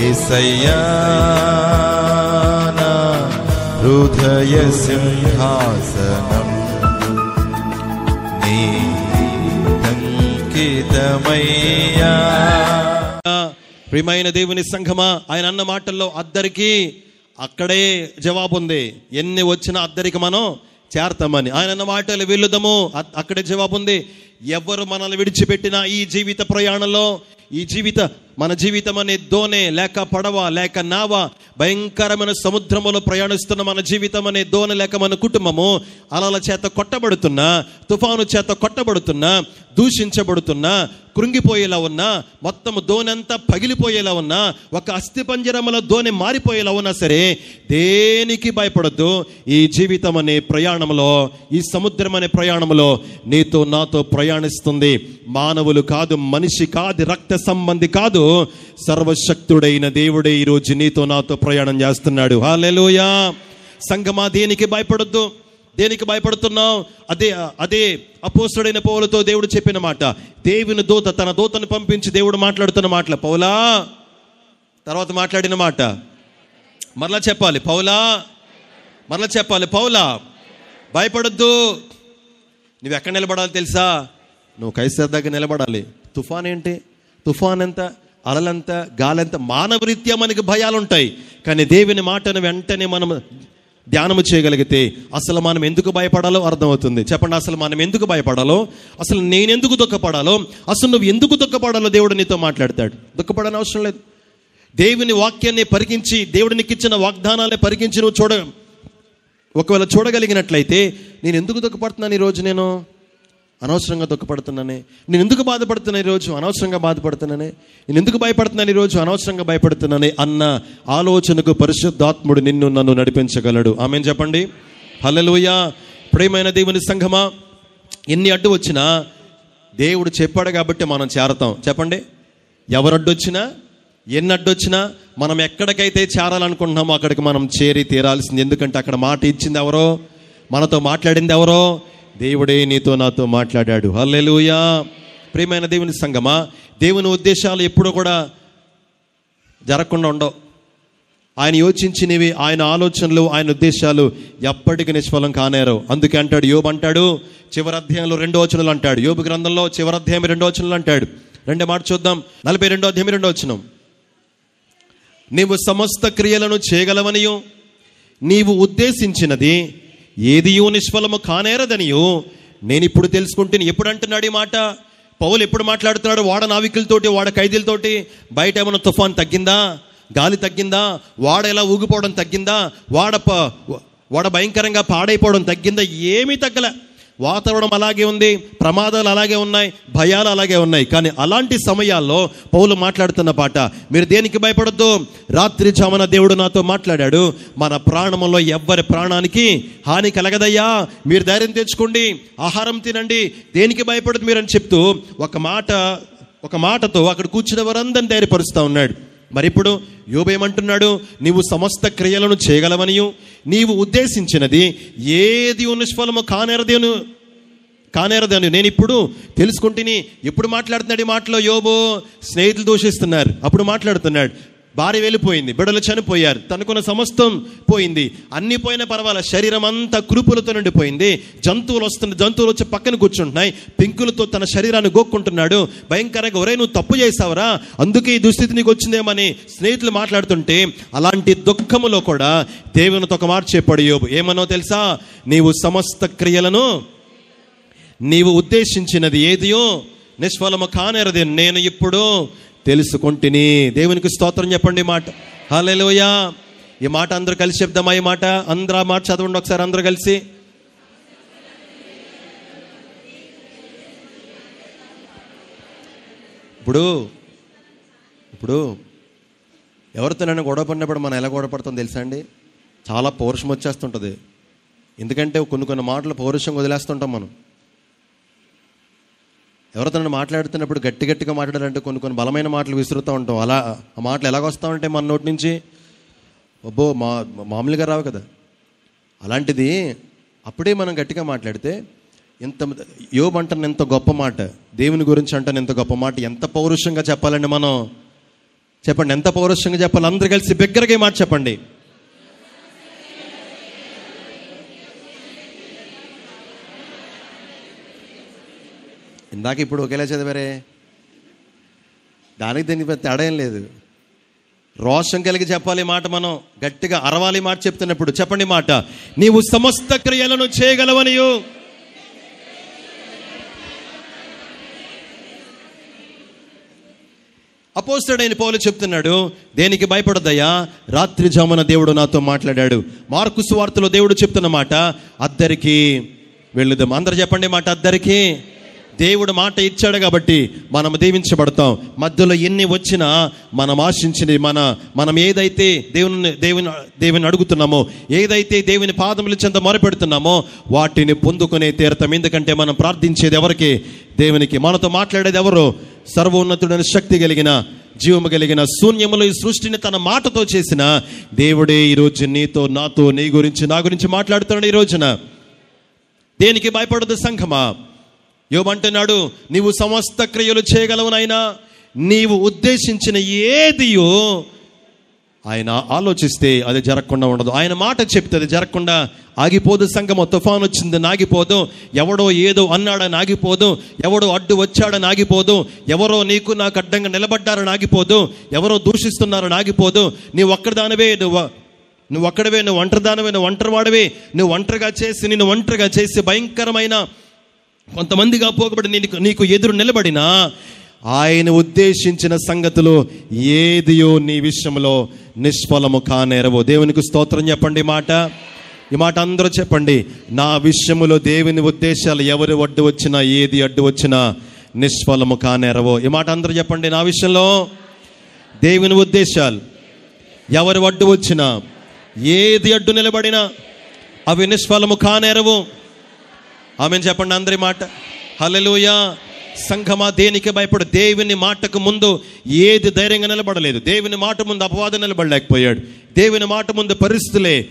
ఏసయ్యా హృదయ సింహాసనం. నీ ప్రియమైన దేవుని సంఘమా ఆయన అన్న మాటల్లో అద్దరికి అక్కడే జవాబు ఉంది ఎన్ని వచ్చినా అద్దరికి మనం చేరతామని. ఆయన అన్న మాటలు వెళ్ళుదాము అక్కడే జవాబు ఉంది ఎవరు మనల్ని విడిచిపెట్టినా ఈ జీవిత ప్రయాణంలో ఈ జీవిత మన జీవితం అనే దోణే లేక పడవ లేక నావ భయంకరమైన సముద్రములో ప్రయాణిస్తున్న మన జీవితం అనే దోణె లేక మన కుటుంబము అలల చేత కొట్టబడుతున్నా తుఫాను చేత కొట్టబడుతున్నా దూషించబడుతున్నా కృంగిపోయేలా ఉన్నా మొత్తం దోణంతా పగిలిపోయేలా ఉన్నా ఒక అస్థిపంజరముల దోణి మారిపోయేలా ఉన్నా సరే దేనికి భయపడద్దు? ఈ జీవితం అనే ప్రయాణంలో ఈ సముద్రం అనే ప్రయాణంలో నీతో నాతో ప్రయాణిస్తుంది. మానవులు కాదు మనిషి కాదు రక్త సంబంధి కాదు. సర్వశక్తుడైన దేవుడే ఈరోజు నీతో నాతో ప్రయాణం చేస్తున్నాడు. హాలెలూయా సంగమా దేనికి భయపడొద్దు? దేనికి భయపడుతున్నావు? అదే అదే అపోస్తుడైన పౌలతో దేవుడు చెప్పిన మాట. దేవుని దూత తన దూతను పంపించి దేవుడు మాట్లాడుతున్న మాటలు. పౌలా! తర్వాత మాట్లాడిన మాట. మరలా చెప్పాలి. పౌలా! మరలా చెప్పాలి. పౌలా! భయపడొద్దు. నువ్వు ఎక్కడ నిలబడాలి తెలుసా? నువ్వు కైసర్ దగ్గర నిలబడాలి. తుఫాన్ ఏంటి తుఫాన్ ఎంత? అలలంత గాలంత మానవరీత్యా మనకి భయాలు ఉంటాయి కానీ దేవుని మాటను వెంటనే మనం ధ్యానము చేయగలిగితే అసలు మనం ఎందుకు భయపడాలో అర్థమవుతుంది. చెప్పండి అసలు మనం ఎందుకు భయపడాలో? అసలు నేను ఎందుకు దుఃఖపడాలో? అసలు నువ్వు ఎందుకు దుఃఖపడాలో? దేవుడు నీతో మాట్లాడతాడు. దుఃఖపడని అవసరం లేదు. దేవుని వాక్యాన్ని పరికించి దేవుడు నీకు ఇచ్చిన వాగ్దానాన్ని పరికించి నువ్వు చూడ ఒకవేళ చూడగలిగినట్లయితే నేను ఎందుకు దుఃఖపడుతున్నాను ఈరోజు నేను? అనవసరంగా దుఃఖపడుతున్నానే. నేను ఎందుకు బాధపడుతున్నా ఈరోజు? అనవసరంగా బాధపడుతున్నానే. నేను ఎందుకు భయపడుతున్నాను ఈరోజు? అనవసరంగా భయపడుతున్నానే అన్న ఆలోచనకు పరిశుద్ధాత్ముడు నిన్ను నన్ను నడిపించగలడు. ఆమె చెప్పండి. హల్లెలూయా. ప్రేమైన దేవుని సంఘమా ఎన్ని అడ్డు వచ్చినా దేవుడు చెప్పాడు కాబట్టి మనం చేరతాం. చెప్పండి. ఎవరు అడ్డొచ్చినా ఎన్ని అడ్డొచ్చినా మనం ఎక్కడికైతే చేరాలనుకుంటున్నామో అక్కడికి మనం చేరి తీరాల్సింది. ఎందుకంటే అక్కడ మాట ఇచ్చింది ఎవరో? మనతో మాట్లాడింది ఎవరో? దేవుడే నీతో నాతో మాట్లాడాడు. హల్లెలుయా. ప్రియమైన దేవుని సంగమా దేవుని ఉద్దేశాలు ఎప్పుడూ కూడా జరగకుండా ఉండవు. ఆయన యోచించినవి ఆయన ఆలోచనలు ఆయన ఉద్దేశాలు ఎప్పటికీ నిష్ఫలం కానేరు. అందుకే అంటాడు యోబు అంటాడు చివరి అధ్యాయంలో రెండో వచనలు అంటాడు. యోబు గ్రంథంలో చివరి అధ్యాయం రెండో వచనలు అంటాడు. రెండే మాట చూద్దాం. నలభై రెండో అధ్యాయం రెండో వచనం. నీవు సమస్త క్రియలను చేయగలవనియు నీవు ఉద్దేశించినది ఏదియూ నిష్ఫలము కానేరదనియు? నేను ఇప్పుడు తెలుసుకుంటే ఎప్పుడు అంటున్నాడు ఈ మాట? పౌలు ఎప్పుడు మాట్లాడుతున్నాడు? వాడ నావికులతోటి వాడ ఖైదీలతోటి? బయట ఏమైనా తుఫాన్ తగ్గిందా? గాలి తగ్గిందా? వాడ ఎలా ఊగిపోవడం తగ్గిందా? వాడ ప- వాడ భయంకరంగా పాడైపోవడం తగ్గిందా? ఏమీ తగ్గలే. వాతావరణం అలాగే ఉంది ప్రమాదాలు అలాగే ఉన్నాయి భయాలు అలాగే ఉన్నాయి. కానీ అలాంటి సమయాల్లో పౌలు మాట్లాడుతున్న పాట మీరు దేనికి భయపడద్దు? రాత్రి జామున దేవుడు నాతో మాట్లాడాడు మన ప్రాణంలో ఎవ్వరి ప్రాణానికి హాని కలగదయ్యా. మీరు ధైర్యం తెచ్చుకోండి ఆహారం తినండి దేనికి భయపడదు మీరని చెప్తూ ఒక మాట ఒక మాటతో అక్కడ కూర్చున్న వారందరిని ధైర్యపరుస్తూ ఉన్నాడు. మరి ఇప్పుడు యోబేమంటున్నాడు నీవు సమస్త క్రియలను చేయగలవనియు నీవు ఉద్దేశించినది ఏది నిష్ఫలము కానేరదేను కానేరదని నేను ఇప్పుడు తెలుసుకుంటుని ఎప్పుడు మాట్లాడుతున్నాడు ఈ మాటలో యోబో? స్నేహితులు దూషిస్తున్నారు. అప్పుడు మాట్లాడుతున్నాడు భార్య వెళ్ళిపోయింది బిడలు చనిపోయారు. తనకున్న సమస్తం పోయింది. అన్ని పోయినా పర్వాలేదు శరీరం అంతా కురుపులతో నిండిపోయింది. జంతువులు వస్తున్న జంతువులు వచ్చి పక్కన కూర్చుంటున్నాయి. పెంకులతో తన శరీరాన్ని గోక్కుంటున్నాడు. భయంకరంగా ఒరే నువ్వు తప్పు చేసావురా అందుకే ఈ దుస్థితి నీకు వచ్చిందేమని స్నేహితులు మాట్లాడుతుంటే అలాంటి దుఃఖములో కూడా దేవునితో ఒక మాట చెప్పాడు యోబు. ఏమనో తెలుసా? నీవు సమస్త క్రియలను నీవు ఉద్దేశించినది ఏదియో నిష్ఫలము కానేరది. నేను ఇప్పుడు తెలుసుకుంటుని. దేవునికి స్తోత్రం చెప్పండి ఈ మాట. హలోయా ఈ మాట అందరూ కలిసి చెప్దామా ఈ మాట? అందరూ ఆ మాట చదవండి ఒకసారి అందరూ కలిసి. ఇప్పుడు ఇప్పుడు ఎవరితో గొడవ పడినప్పుడు మనం ఎలా గొడవ పడుతుందో తెలుసా అండి? చాలా పౌరుషం వచ్చేస్తుంటుంది. ఎందుకంటే కొన్ని కొన్ని మాటలు పౌరుషం వదిలేస్తుంటాం మనం. ఎవరితో మాట్లాడుతున్నప్పుడు గట్టి గట్టిగా మాట్లాడాలంటే కొన్ని కొన్ని బలమైన మాటలు విసురుతూ ఉంటాం. అలా ఆ మాటలు ఎలాగొస్తా ఉంటే మన నోటి నుంచి? అబ్బో మా మామూలుగా రావు కదా. అలాంటిది అప్పుడే మనం గట్టిగా మాట్లాడితే ఎంత యోబ్ అంటాను ఎంత గొప్ప మాట దేవుని గురించి అంటాను ఎంత గొప్ప మాట ఎంత పౌరుషంగా చెప్పాలండి మనం? చెప్పండి ఎంత పౌరుషంగా చెప్పాలి? అందరు కలిసి బిగ్గరగా మాట చెప్పండి. ఇందాక ఇప్పుడు ఒకేలా చదివారే దానికి దీనికి పెద్ద తేడా ఏం లేదు. రోషం కలిగి చెప్పాలి మాట మనం గట్టిగా అరవాలి మాట చెప్తున్నప్పుడు చెప్పండి మాట. నీవు సమస్త క్రియలను చేయగలవనియు. అపోస్తుడైన పౌలు చెప్తున్నాడు దేనికి భయపడదయ్యా రాత్రి జామున దేవుడు నాతో మాట్లాడాడు. మార్కు సువార్తలో దేవుడు చెప్తున్న మాట అద్దరికి వెళ్ళుదాం. అందరు చెప్పండి మాట అద్దరికి. దేవుడు మాట ఇచ్చాడు కాబట్టి మనం దీవించబడతాం. మధ్యలో ఎన్ని వచ్చినా మనం ఆశించింది మన మనం ఏదైతే దేవుని దేవుని దేవుని అడుగుతున్నామో ఏదైతే దేవుని పాదములు చెంత మొరపెడుతున్నామో వాటిని పొందుకునే తీరతాం. ఎందుకంటే మనం ప్రార్థించేది ఎవరికి? దేవునికి. మనతో మాట్లాడేది ఎవరు? సర్వోన్నతుడైన శక్తి కలిగిన జీవము కలిగిన శూన్యములో ఈ సృష్టిని తన మాటతో చేసిన దేవుడే ఈరోజు నీతో నాతో నీ గురించి నా గురించి మాట్లాడుతున్నాడు ఈ రోజున. దేనికి భయపడదు సంఘమా? యోబంటున్నాడు నీవు సమస్త క్రియలు చేయగలవునైనా నీవు ఉద్దేశించిన ఏదియో ఆయన ఆలోచిస్తే అది జరగకుండా ఉండదు. ఆయన మాట చెప్తే అది జరగకుండా ఆగిపోదు. సంగమ తుఫాన్ వచ్చింది నాగిపోదు. ఎవడో ఏదో అన్నాడని ఆగిపోదు. ఎవడో అడ్డు వచ్చాడని ఆగిపోదు. ఎవరో నీకు నాకు అడ్డంగా నిలబడ్డారని ఆగిపోదు. ఎవరో దూషిస్తున్నారని ఆగిపోదు. నీవు ఒక్కడిదానివే నువ్వు నువ్వు ఒక్కడవే నువ్వు ఒంటరిదానవే నువ్వు ఒంటరివాడవే. నువ్వు ఒంటరిగా చేసి నిన్ను ఒంటరిగా చేసి భయంకరమైన కొంతమందిగా పోకబడి నీకు నీకు ఎదురు నిలబడినా ఆయన ఉద్దేశించిన సంగతులు ఏదియో నీ విషయంలో నిష్ఫలము కానేరవు. దేవునికి స్తోత్రం చెప్పండి మాట. ఈ మాట అందరూ చెప్పండి. నా విషయములో దేవుని ఉద్దేశాలు ఎవరు అడ్డు వచ్చినా ఏది అడ్డు వచ్చినా నిష్ఫలము కానేరవు. ఈ మాట అందరూ చెప్పండి. నా విషయంలో దేవుని ఉద్దేశాలు ఎవరు అడ్డు వచ్చినా ఏది అడ్డు నిలబడినా అవి నిష్ఫలము కానేరవు. ఆమె చెప్పండి అందరి మాట. హలలుయా సంఘమా దేనికి భయపడు? దేవుని మాటకు ముందు ఏది ధైర్యంగా నిలబడలేదు. దేవుని మాట ముందు అపవాదం నిలబడలేకపోయాడు. దేవుని మాట ముందు పరిస్థితులే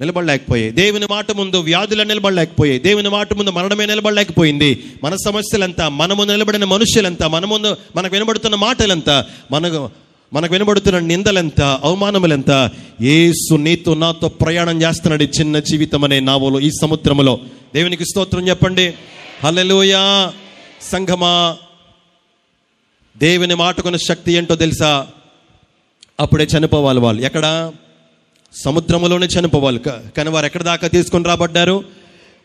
నిలబడలేకపోయాయి. దేవుని మాట ముందు వ్యాధులు నిలబడలేకపోయాయి. దేవుని మాట ముందు మరణమే నిలబడలేకపోయింది. మన సమస్యలంతా మన ముందు నిలబడిన మనుషులంతా మన ముందు మనకు వినబడుతున్న మాటలంతా మనకు మనకు వినబడుతున్న నిందలెంత అవమానములెంత? ఏసు నీతో నాతో ప్రయాణం చేస్తున్నాడు ఈ చిన్న జీవితం అనే నావలో ఈ సముద్రములో. దేవునికి స్తోత్రం చెప్పండి. హలలోయా సంఘమా! దేవుని మాటకున్న శక్తి ఏంటో తెలుసా? అప్పుడే చనిపోవాలి వాళ్ళు. ఎక్కడ? సముద్రములోనే చనిపోవాలి. కానీ వారు ఎక్కడ దాకా తీసుకొని రాబడ్డారు?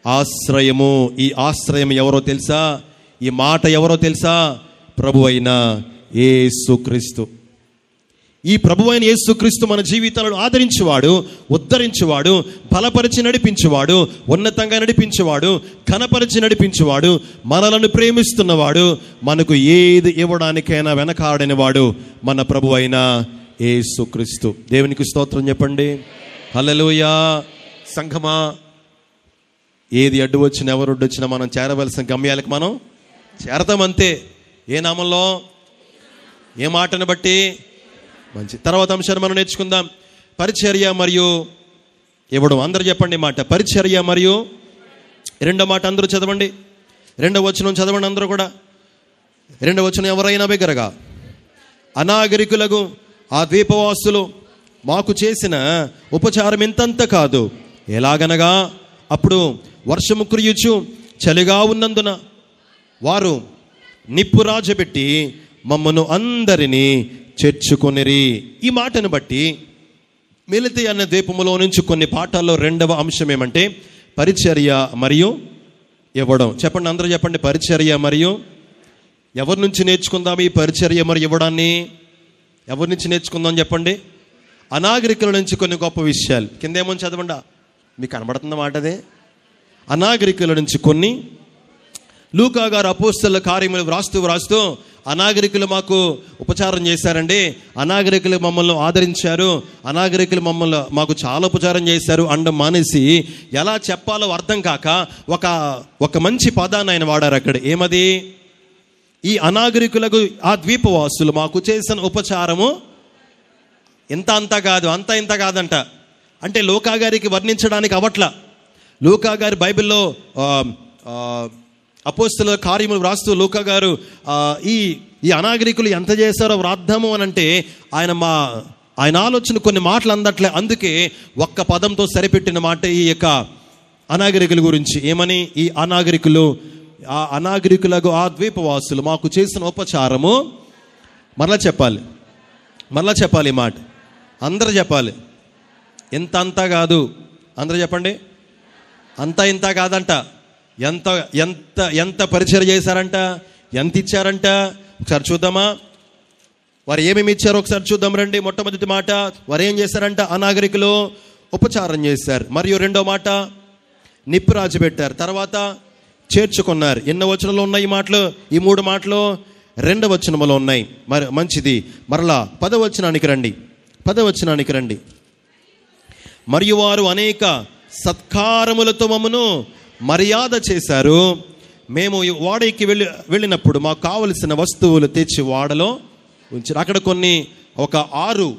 ఆశ్రయము. ఈ ఆశ్రయం ఎవరో తెలుసా? ఈ మాట ఎవరో తెలుసా? ప్రభు అయిన యేసుక్రీస్తు. ఈ ప్రభు అయిన యేసుక్రీస్తు మన జీవితాలను ఆదరించేవాడు ఉద్ధరించేవాడు బలపరిచి నడిపించేవాడు ఉన్నతంగా నడిపించేవాడు కనపరిచి నడిపించేవాడు మనలను ప్రేమిస్తున్నవాడు మనకు ఏది ఇవ్వడానికైనా వెనకాడని వాడు మన ప్రభు అయిన యేసుక్రీస్తు. దేవునికి స్తోత్రం చెప్పండి. హలలోయా సంఘమా ఏది అడ్డు వచ్చినా ఎవరు అడ్డు వచ్చినా మనం చేరవలసిన గమ్యాలకు మనం చేరతామంతే. ఏ నామంలో? ఏ మాటను బట్టి? మంచి తర్వాత అంశాన్ని మనం నేర్చుకుందాం. పరిచర్య మరియు ఇవ్వడం. అందరు చెప్పండి మాట. పరిచర్య మరియు రెండో మాట అందరూ చదవండి. రెండో వచనం చదవండి అందరూ కూడా. రెండో వచనం ఎవరైనా బిగ్గరగా. అనాగరికులకు ఆ ద్వీపవాసులు మాకు చేసిన ఉపచారం ఇంతంత కాదు. ఎలాగనగా అప్పుడు వర్షము కురియుచు చలిగా ఉన్నందున వారు నిప్పు రాజబెట్టి మమ్మను అందరినీ చేర్చుకొనిరి. ఈ మాటను బట్టి మిలితి అన్న ద్వీపములో నుంచి కొన్ని పాఠాల్లో రెండవ అంశం ఏమంటే పరిచర్య మరియు ఇవ్వడం. చెప్పండి అందరూ చెప్పండి పరిచర్య మరియు ఎవరి నుంచి నేర్చుకుందాం ఈ పరిచర్య మరి ఇవ్వడాన్ని? ఎవరి నుంచి నేర్చుకుందాం చెప్పండి? అనాగరికుల నుంచి కొన్ని గొప్ప విషయాలు. కిందేమో చదవండి? మీకు కనబడుతున్న మాట అదే అనాగరికుల నుంచి కొన్ని లూకా గారు అపోస్తల కార్యములు వ్రాస్తూ వ్రాస్తూ అనాగరికులు మాకు ఉపచారం చేశారండి. అనాగరికులు మమ్మల్ని ఆదరించారు. అనాగరికులు మమ్మల్ని మాకు చాలా ఉపచారం చేశారు. అండం మానేసి ఎలా చెప్పాలో అర్థం కాక ఒక ఒక మంచి పదాన్ని ఆయన వాడారు అక్కడ. ఏమది? ఈ అనాగరికులకు ఆ ద్వీపవాసులు మాకు చేసిన ఉపచారము ఇంత అంత కాదు అంత ఇంత కాదంట. అంటే లోకా గారికి వర్ణించడానికి అవట్ల లోకాగారి బైబిల్లో అపోస్తుల కార్యములు వ్రాస్తూ లూకా గారు ఈ ఈ అనాగరికులు ఎంత చేశారో వ్రాద్దాము అని అంటే ఆయన మా ఆయన ఆలోచన కొన్ని మాటలు అందట్లే. అందుకే ఒక్క పదంతో సరిపెట్టిన మాట ఈ యొక్క అనాగరికుల గురించి. ఏమని? ఈ అనాగరికులు ఆ అనాగరికులకు ఆ ద్వీపవాసులు మాకు చేసిన ఉపచారము. మరలా చెప్పాలి. మరలా చెప్పాలి ఈ మాట. అందరూ చెప్పాలి. ఎంత అంతా కాదు. అందరూ చెప్పండి. అంతా ఇంత కాదంట. ఎంత ఎంత ఎంత పరిచయం చేశారంట? ఎంత ఇచ్చారంట? ఒకసారి చూద్దామా? వారు ఏమేమి ఇచ్చారో ఒకసారి చూద్దాం రండి. మొట్టమొదటి మాట వారు ఏం చేశారంట? అనాగరికులు ఉపచారం చేశారు. మరియు రెండో మాట నిప్పు రాజు పెట్టారు. తర్వాత చేర్చుకున్నారు. ఎన్న వచనంలో ఉన్నాయి ఈ మాటలు? ఈ మూడు మాటలు రెండవ వచనములో ఉన్నాయి. మరి మంచిది. మరలా పదవచనానికి రండి. పదవచనానికి రండి. మరియు వారు అనేక సత్కారములతో మమ్మను మర్యాద చేశారు. మేము ఈ వాడకి వెళ్ళి వెళ్ళినప్పుడు మాకు కావలసిన వస్తువులు తెచ్చి వాడలో ఉంచారు. అక్కడ కొన్ని ఒక ఆరు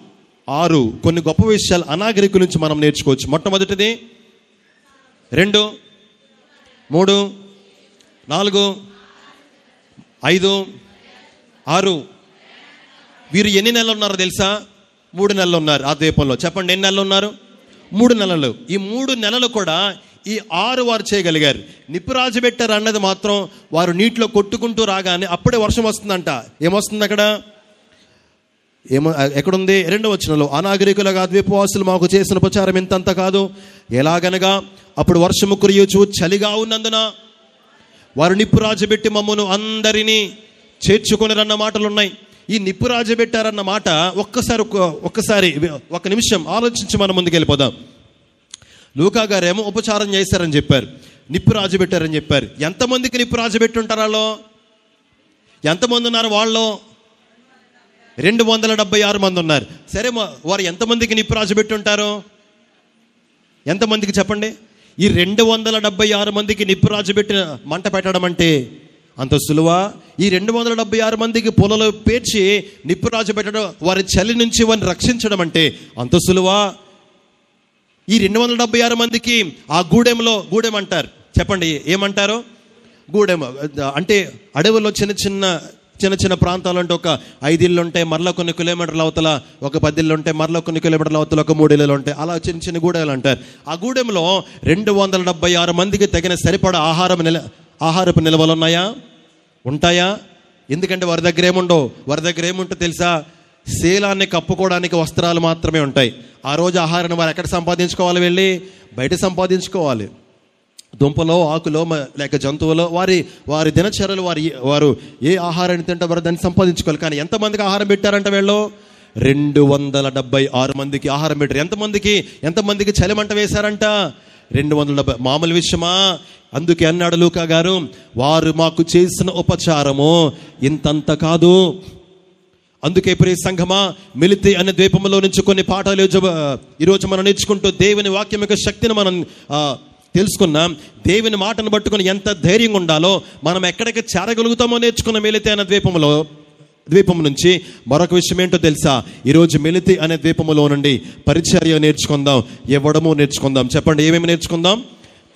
ఆరు కొన్ని గొప్ప విషయాలు అనాగరికు నుంచి మనం నేర్చుకోవచ్చు. మొట్టమొదటిది రెండు మూడు నాలుగు ఐదు ఆరు. వీరు ఎన్ని నెలలు ఉన్నారో తెలుసా? మూడు నెలలు ఉన్నారు ఆ ద్వీపంలో. చెప్పండి ఎన్ని నెలలు ఉన్నారు? మూడు నెలలు. ఈ మూడు నెలలు కూడా ఈ ఆరు వారు చేయగలిగారు. నిప్పు రాజు పెట్టారు అన్నది మాత్రం వారు నీటిలో కొట్టుకుంటూ రాగానే అప్పుడే వర్షం వస్తుందంట. ఏమొస్తుంది అక్కడ? ఏమో ఎక్కడుంది? రెండవ వచనంలో అనాగరికులుగా ద్వీపవాసులు మాకు చేసిన ప్రచారం ఇంతంత కాదు. ఎలాగనగా అప్పుడు వర్షము కురియొచ్చు చలిగా ఉన్నందున వారు నిప్పు రాజబెట్టి మమ్మను అందరినీ చేర్చుకొనిరన్న మాటలు ఉన్నాయి ఈ నిప్పు రాజబెట్టారన్న మాట ఒక్కసారి ఒక్క- ఒక్కసారి ఒక నిమిషం ఆలోచించి మనం ముందుకు వెళ్ళిపోదాం లూకా గారేమో ఉపచారం చేశారని చెప్పారు. నిప్పు రాజు పెట్టారని చెప్పారు. ఎంతమందికి నిప్పు రాజు పెట్టుంటారు వాళ్ళు? ఎంతమంది ఉన్నారు వాళ్ళు? రెండు వందల డెబ్బై ఆరు మంది ఉన్నారు. సరే వారు ఎంతమందికి నిప్పు రాజు పెట్టుంటారు? ఎంతమందికి చెప్పండి? ఈ రెండు వందల డెబ్బై ఆరు మందికి నిప్పు రాజు పెట్టిన మంట పెట్టడం అంటే అంత సులువా? ఈ రెండు వందల డెబ్బై ఆరు మందికి పొలలో పేర్చి నిప్పు రాజు పెట్టడం వారి చలి నుంచి వారిని రక్షించడం అంటే అంత సులువా? ఈ రెండు వందల డెబ్బై ఆరు మందికి ఆ గూడెంలో గూడెం అంటారు. చెప్పండి ఏమంటారు? గూడెం అంటే అడవుల్లో చిన్న చిన్న చిన్న చిన్న ప్రాంతాలు అంటే ఒక ఐదు ఉంటాయి మరలా కొన్ని కిలోమీటర్ల అవతల ఒక పదిళ్ళు ఉంటాయి మరలా కొన్ని కిలోమీటర్ల అవతల ఒక మూడు ఇళ్ళు ఉంటాయి అలా చిన్న చిన్న గూడెలు అంటారు. ఆ గూడెంలో రెండు వందల డెబ్బై ఆరు మందికి తగిన సరిపడా ఆహారం నిల ఆహారపు నిల్వలు ఉన్నాయా? ఉంటాయా? ఎందుకంటే వారి దగ్గర ఏముండవు? వారి దగ్గర ఏముంటో తెలుసా? శీలాన్ని కప్పుకోవడానికి వస్త్రాలు మాత్రమే ఉంటాయి. ఆ రోజు ఆహారాన్ని వారు ఎక్కడ సంపాదించుకోవాలి వెళ్ళి? బయట సంపాదించుకోవాలి. దుంపలో ఆకులో లేక జంతువులో వారి వారి దినచర్యలు వారి వారు ఏ ఆహారాన్ని తింటారో దాన్ని సంపాదించుకోవాలి. కానీ ఎంతమందికి ఆహారం పెట్టారంట వీళ్ళు? రెండు వందల డెబ్బై ఆరు మందికి ఆహారం పెట్టారు. ఎంతమందికి ఎంతమందికి చలిమంట వేశారంట? రెండు వందల డెబ్బై మామూలు విషయమా? అందుకే అన్నాడు లూకా గారు వారు మాకు చేసిన ఉపచారము ఇంతంత కాదు. అందుకే ప్రియ సంఘమా మిలితి అనే ద్వీపంలో నుంచి కొన్ని పాఠాలు ఈరోజు, మనం నేర్చుకుంటూ దేవుని వాక్యం యొక్క శక్తిని మనం తెలుసుకున్నాం. దేవుని మాటను పట్టుకుని ఎంత ధైర్యంగా ఉండాలో మనం ఎక్కడికి చేరగలుగుతామో నేర్చుకున్న మిలితి అనే ద్వీపంలో ద్వీపం నుంచి మరొక విషయం ఏంటో తెలుసా? ఈరోజు మిలితి అనే ద్వీపములో నుండి పరిచర్య నేర్చుకుందాం. ఇవ్వడము నేర్చుకుందాం? చెప్పండి ఏమేమి నేర్చుకుందాం?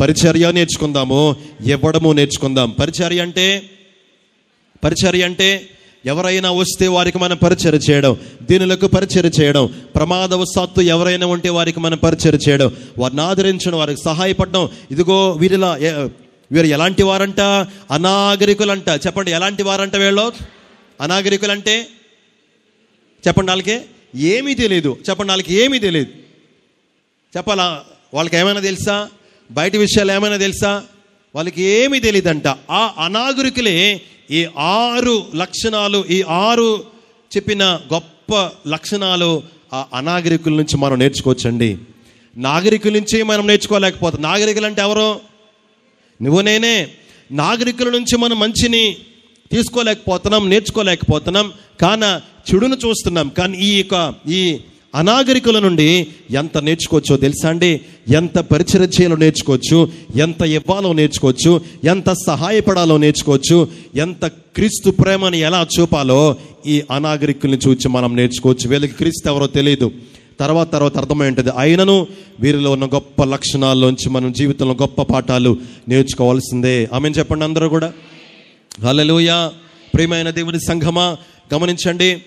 పరిచర్య నేర్చుకుందాము ఇవ్వడము నేర్చుకుందాం? పరిచర్య అంటే? పరిచర్య అంటే? ఎవరైనా వస్తే వారికి మనం పరిచయం చేయడం దీనులకు పరిచయం చేయడం ప్రమాదవశాత్తు ఎవరైనా ఉంటే వారికి మనం పరిచయం చేయడం వారిని ఆదరించడం వారికి సహాయపడడం. ఇదిగో వీరిలా వీరు ఎలాంటి వారంట? అనాగరికులంట. చెప్పండి ఎలాంటి వారంట వీళ్ళు? అనాగరికులంటే? చెప్పండి వాళ్ళకి. ఏమీ తెలియదు చెప్పండి వాళ్ళకి ఏమీ తెలియదు చెప్పాలా? వాళ్ళకి ఏమైనా తెలుసా? బయట విషయాలు ఏమైనా తెలుసా? వాళ్ళకి ఏమీ తెలియదంట ఆ అనాగరికులే ఈ ఆరు లక్షణాలు ఈ ఆరు చెప్పిన గొప్ప లక్షణాలు ఆ అనాగరికుల నుంచి మనం నేర్చుకోవచ్చండి. నాగరికుల నుంచి మనం నేర్చుకోలేకపోతాం నాగరికులు అంటే ఎవరు? నువ్వు నేనే. నాగరికుల నుంచి మనం మంచిని తీసుకోలేకపోతున్నాం నేర్చుకోలేకపోతున్నాం. కాన చెడును చూస్తున్నాం. కానీ ఈ యొక్క ఈ అనాగరికుల నుండి ఎంత నేర్చుకోవచ్చో తెలుసా అండి? ఎంత పరిచయం చేయాలో నేర్చుకోవచ్చు ఎంత ఇవ్వాలో నేర్చుకోవచ్చు ఎంత సహాయపడాలో నేర్చుకోవచ్చు ఎంత క్రీస్తు ప్రేమని ఎలా చూపాలో ఈ అనాగరికుల్ని చూచి మనం నేర్చుకోవచ్చు. వీళ్ళకి క్రీస్తు ఎవరో తెలియదు తర్వాత తర్వాత అర్థమై ఉంటుంది. అయినను వీరిలో ఉన్న గొప్ప లక్షణాల్లోంచి మనం జీవితంలో గొప్ప పాఠాలు నేర్చుకోవాల్సిందే. ఆమె చెప్పండి అందరూ కూడా. హల్లెలూయా. ప్రియమైన దేవుని సంఘమా గమనించండి.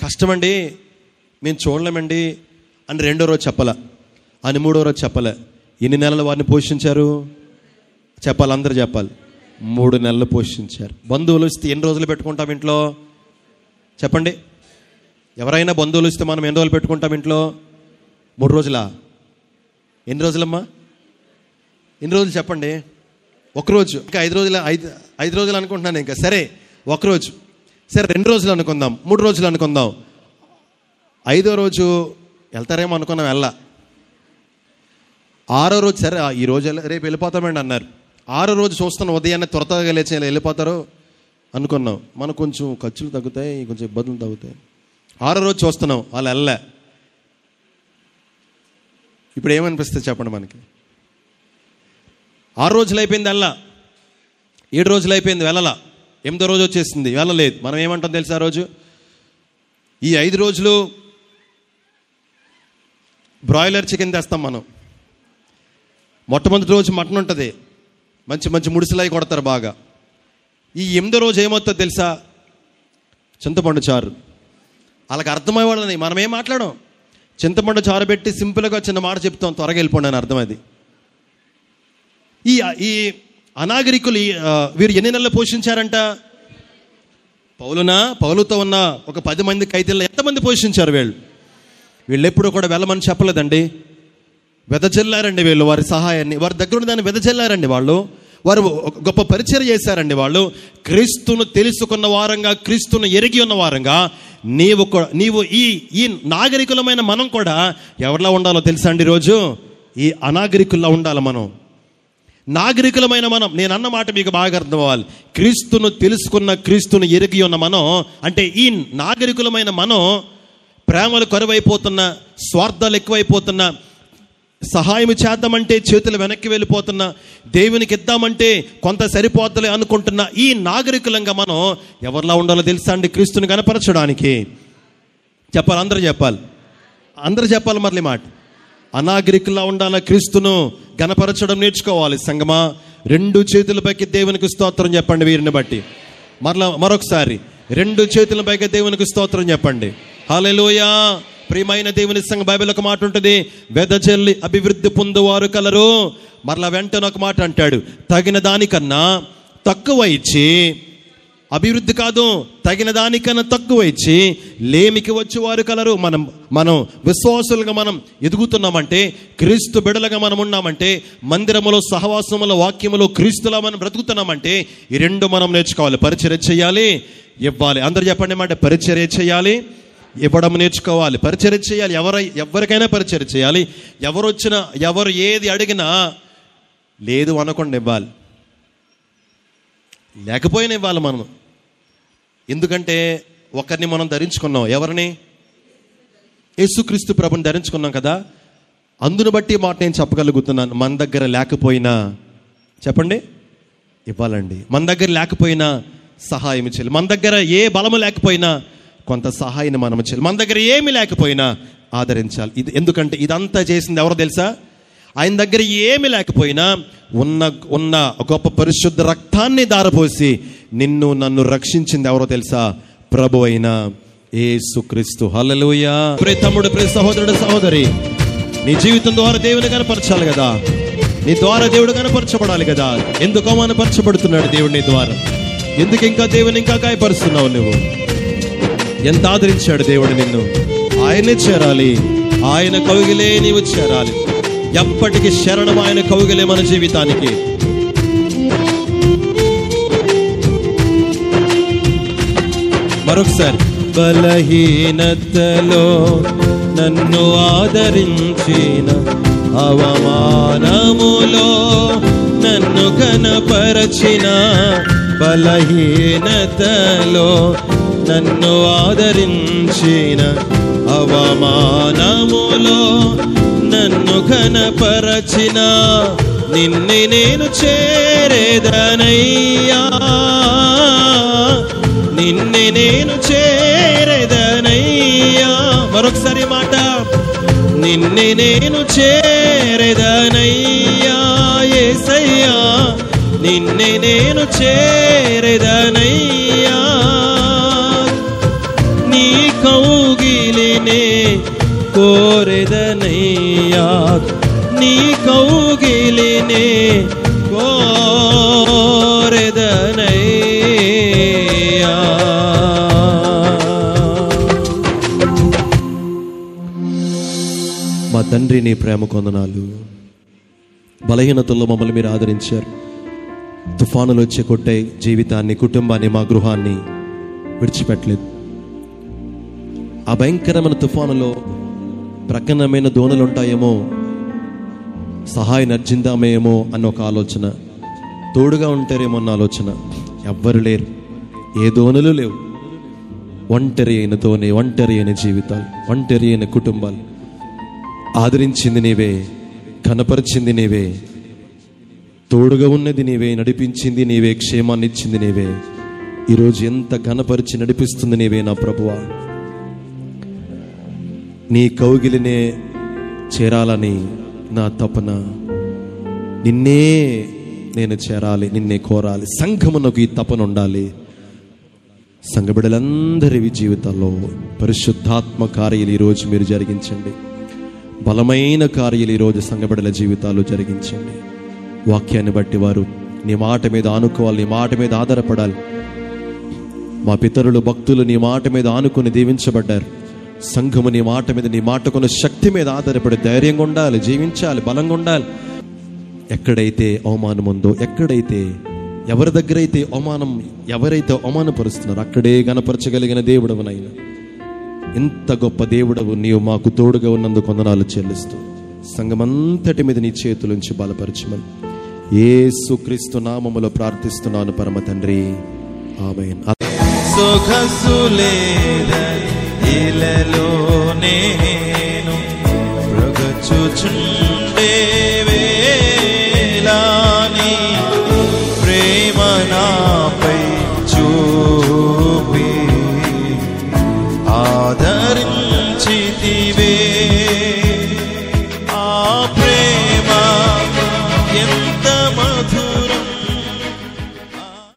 కష్టమండి మేము చూడలేమండి అని రెండో రోజు చెప్పలే. అని మూడో రోజు చెప్పలే. ఎన్ని నెలలు వారిని పోషించారు? చెప్పాలి అందరు చెప్పాలి. మూడు నెలలు పోషించారు. బంధువులు ఇస్తే ఎన్ని రోజులు పెట్టుకుంటాం ఇంట్లో? చెప్పండి. ఎవరైనా బంధువులు ఇస్తే మనం ఎన్ని రోజులు పెట్టుకుంటాం ఇంట్లో? మూడు రోజులా? ఎన్ని రోజులమ్మా? ఎన్ని రోజులు చెప్పండి? ఒక రోజు. ఇంకా ఐదు రోజులు ఐదు ఐదు రోజులు అనుకుంటున్నాను ఇంకా. సరే ఒక రోజు. సరే రెండు రోజులు అనుకుందాం మూడు రోజులు అనుకుందాం. ఐదో రోజు వెళ్తారేమో అనుకున్నాం వెళ్ళా. ఆరో రోజు సరే ఈ రోజు రేపు వెళ్ళిపోతామండి అన్నారు. ఆరో రోజు చూస్తున్నాం ఉదయాన్నే త్వర త్వరగా లేచి వెళ్ళిపోతారు అనుకున్నాం. మనకు కొంచెం ఖర్చులు తగ్గుతాయి కొంచెం ఇబ్బందులు తగ్గుతాయి. ఆరో రోజు చూస్తున్నాం వాళ్ళు వెళ్ళలే ఇప్పుడు ఏమనిపిస్తుంది చెప్పండి మనకి? ఆరు రోజులు అయిపోయింది వెళ్ళా. ఏడు రోజులు అయిపోయింది వెళ్ళలా. ఎనిమిదో రోజు వచ్చేసింది. వెళ్ళలేదు మనం ఏమంటాం తెలుసా ఆ రోజు? ఈ ఐదు రోజులు బ్రాయిలర్ చికెన్ తెస్తాం మనం. మొట్టమొదటి రోజు మటన్ ఉంటుంది. మంచి మంచి ముడిసిలాయి కొడతారు బాగా. ఈ ఎనిమిదో రోజు ఏమవుతుందో తెలుసా? చింతపండు చారు. వాళ్ళకి అర్థమయ్యేవాళ్ళని మనం ఏం మాట్లాడం చింతపండు చారు పెట్టి సింపుల్గా చిన్న మాట చెప్తాం. త్వరగా వెళ్ళిపోండి అని అర్థం అది. ఈ ఈ అనాగరికులు వీరు ఎన్ని నెలలు పోషించారంట? పౌలునా? పౌలుతో ఉన్న ఒక పది మంది ఖైదీల్లో ఎంతమంది పోషించారు వీళ్ళు? వీళ్ళు ఎప్పుడు కూడా వెళ్ళమని చెప్పలేదండి. వెదజల్లారండి వీళ్ళు వారి సహాయాన్ని. వారి దగ్గర ఉన్న దాన్ని వెదజల్లారండి వాళ్ళు. వారు గొప్ప పరిచయం చేశారండి వాళ్ళు. క్రీస్తును తెలుసుకున్న వారంగా క్రీస్తును ఎరిగి ఉన్న వారంగా నీవు కూడా నీవు ఈ ఈ నాగరికులమైన మనం కూడా ఎవరిలా ఉండాలో తెలుసా అండి ఈరోజు? ఈ అనాగరికుల్లో ఉండాలి మనం. నాగరికులమైన మనం నేను అన్న మాట మీకు బాగా అర్థం అవ్వాలి క్రీస్తును తెలుసుకున్న క్రీస్తును ఎరిగి ఉన్న మనం అంటే ఈ నాగరికులమైన మనం ప్రేమలు కరువైపోతున్న స్వార్థాలు ఎక్కువైపోతున్న సహాయం చేద్దామంటే చేతులు వెనక్కి వెళ్ళిపోతున్న దేవునికి ఇద్దామంటే కొంత సరిపోతలే అనుకుంటున్న ఈ నాగరికులంగా మనం ఎవరిలా ఉండాలో తెలుసా అండి క్రీస్తుని కనపరచడానికి చెప్పాలి అందరూ చెప్పాలి. అందరూ చెప్పాలి మరలి మాట. అనాగరికులా ఉండాల క్రీస్తును గణపరచడం నేర్చుకోవాలి సంగమా. రెండు చేతుల పైకి దేవునికి స్తోత్రం చెప్పండి వీరిని బట్టి. మరలా మరొకసారి రెండు చేతుల పైకి దేవునికి స్తోత్రం చెప్పండి. హాలెలోయా ప్రియమైన దేవుని సంఘ బైబిల్ ఒక మాట ఉంటుంది వెదజల్లి అభివృద్ధి పొందువారు కలరు. మరలా వెంటనే ఒక మాట అంటాడు తగిన దానికన్నా తక్కువ ఇచ్చి అభివృద్ధి కాదు తగిన దానికన్నా తక్కువ ఇచ్చి లేమికి వచ్చేవారు కలరు. మనం మనం విశ్వాసులుగా మనం ఎదుగుతున్నామంటే క్రీస్తు బిడలుగా మనం ఉన్నామంటే మందిరములో సహవాసములో వాక్యములో క్రీస్తులా మనం బ్రతుకుతున్నామంటే ఈ రెండు మనం నేర్చుకోవాలి. పరిచర్య చేయాలి ఇవ్వాలి. అందరు చెప్పండి మాట పరిచర్య చేయాలి ఇవ్వడం నేర్చుకోవాలి. పరిచర్య చేయాలి. ఎవరై ఎవరికైనా పరిచర్య చేయాలి. ఎవరు వచ్చినా ఎవరు ఏది అడిగినా లేదు అనకుండా ఇవ్వాలి. లేకపోయినా ఇవ్వాలి మనం ఎందుకంటే ఒకరిని మనం ధరించుకున్నాం. ఎవరిని? యేసుక్రీస్తు ప్రభుని ధరించుకున్నాం కదా. అందును బట్టి మాట నేను చెప్పగలుగుతున్నాను. మన దగ్గర లేకపోయినా చెప్పండి. ఇవ్వాలండి. మన దగ్గర లేకపోయినా సహాయం చేయాలి. మన దగ్గర ఏ బలము లేకపోయినా కొంత సహాయాన్ని మనం చేయాలి. మన దగ్గర ఏమి లేకపోయినా ఆదరించాలి. ఇది ఎందుకంటే ఇదంతా చేసింది ఎవరో తెలుసా? ఆయన దగ్గర ఏమి లేకపోయినా ఉన్న ఉన్న గొప్ప పరిశుద్ధ రక్తాన్ని దారపోసి నిన్ను నన్ను రక్షించింది ఎవరో తెలుసా? ప్రభు అయిన ఏసుక్రీస్తు హల్లెలూయా. ప్రే తమ్ముడు ప్రే సహోదరుడు సహోదరి. నీ జీవితం ద్వారా దేవుని కనపరచాలి కదా. నీ ద్వారా దేవుడు కనపరచబడాలి కదా. ఎందుకు అవమానపరచబడుతున్నాడు దేవుడు నీ ద్వారా? ఎందుకు ఇంకా దేవుని ఇంకా గాయపరుస్తున్నావు నువ్వు? ఎంత ఆదరించాడు దేవుడు నిన్ను? ఆయనే చేరాలి. ఆయన కవిగిలే నీవు చేరాలి. ఎప్పటికీ శరణం ఆయన కౌగిలే మన జీవితానికి. మరొకసారి. బలహీనతలో నన్ను ఆదరించిన అవమానములో నన్ను కనపరచిన బలహీనతలో నన్ను ఆదరించిన అవమానములో నన్ను ఘనపరచిన నిన్ను నేను చేరేదనయ్యా. నిన్ను నేను చేరేదనయ్యా. మరొకసారి మాట. నిన్ను నేను చేరేదనయ్యా ఏసయ్యా. చేరేదనయ్యా నేను చేరేదనయ్యా. కోరెదనయ్యా. నీ కౌగిలినే కోరెదనయ్యా. మా తండ్రి నీ ప్రేమ కొందనాలు. బలహీనతల్లో మమ్మల్ని మీరు ఆదరించారు. తుఫానులు వచ్చే కొట్టే జీవితాన్ని కుటుంబాన్ని మా గృహాన్ని విడిచిపెట్టలేదు. ఆ భయంకరమైన తుఫానులో ప్రకన్నమైన దోణలు ఉంటాయేమో సహాయం అర్జిందామేమో అన్న ఒక ఆలోచన. తోడుగా ఉంటారేమో అన్న ఆలోచన. ఎవ్వరు లేరు. ఏ దోణులు లేవు. ఒంటరి అయిన దోణి ఒంటరి అయిన జీవితాలు ఒంటరి అయిన కుటుంబాలు. ఆదరించింది నీవే కనపరిచింది నీవే. తోడుగా ఉన్నది నీవే నడిపించింది నీవే క్షేమాన్ని ఇచ్చింది నీవే. ఈరోజు ఎంత ఘనపరిచి నడిపిస్తుంది నీవే నా ప్రభువా. నీ కౌగిలినే చేరాలని నా తపన. నిన్నే నేను చేరాలి నిన్నే కోరాలి. సంఘమునకు ఈ తపన ఉండాలి. సంఘబిడలందరి జీవితాల్లో పరిశుద్ధాత్మ కార్యాలు ఈరోజు మీరు జరిగించండి. బలమైన కార్యాలు ఈరోజు సంఘబిడల బిడ్డల జీవితాల్లో జరిగించండి. వాక్యాన్ని బట్టి వారు నీ మాట మీద ఆనుకోవాలి నీ మాట మీద ఆధారపడాలి. మా పితరులు భక్తులు నీ మాట మీద ఆనుకుని దీవించబడ్డారు. సంఘము నీ మాట మీద నీ మాటకున్న శక్తి మీద ఆధారపడి ధైర్యంగా ఉండాలి జీవించాలి బలంగా ఉండాలి. ఎక్కడైతే అవమానం ఉందో ఎక్కడైతే ఎవరి దగ్గర అయితే అవమానం ఎవరైతే అవమానపరుస్తున్నారో అక్కడే గనపరచగలిగిన దేవుడవునైనా. ఇంత గొప్ప దేవుడవు నీవు మాకు తోడుగా ఉన్నందుకు వందనాలు చెల్లిస్తూ సంఘమంతటి మీద నీ చేతులుంచి బలపరచమని ఏసుక్రీస్తు నామములో ప్రార్థిస్తున్నాను పరమ తండ్రి. ఆమె సుఖసులేదని ఇలలో నేను బ్రగచుచున్నాను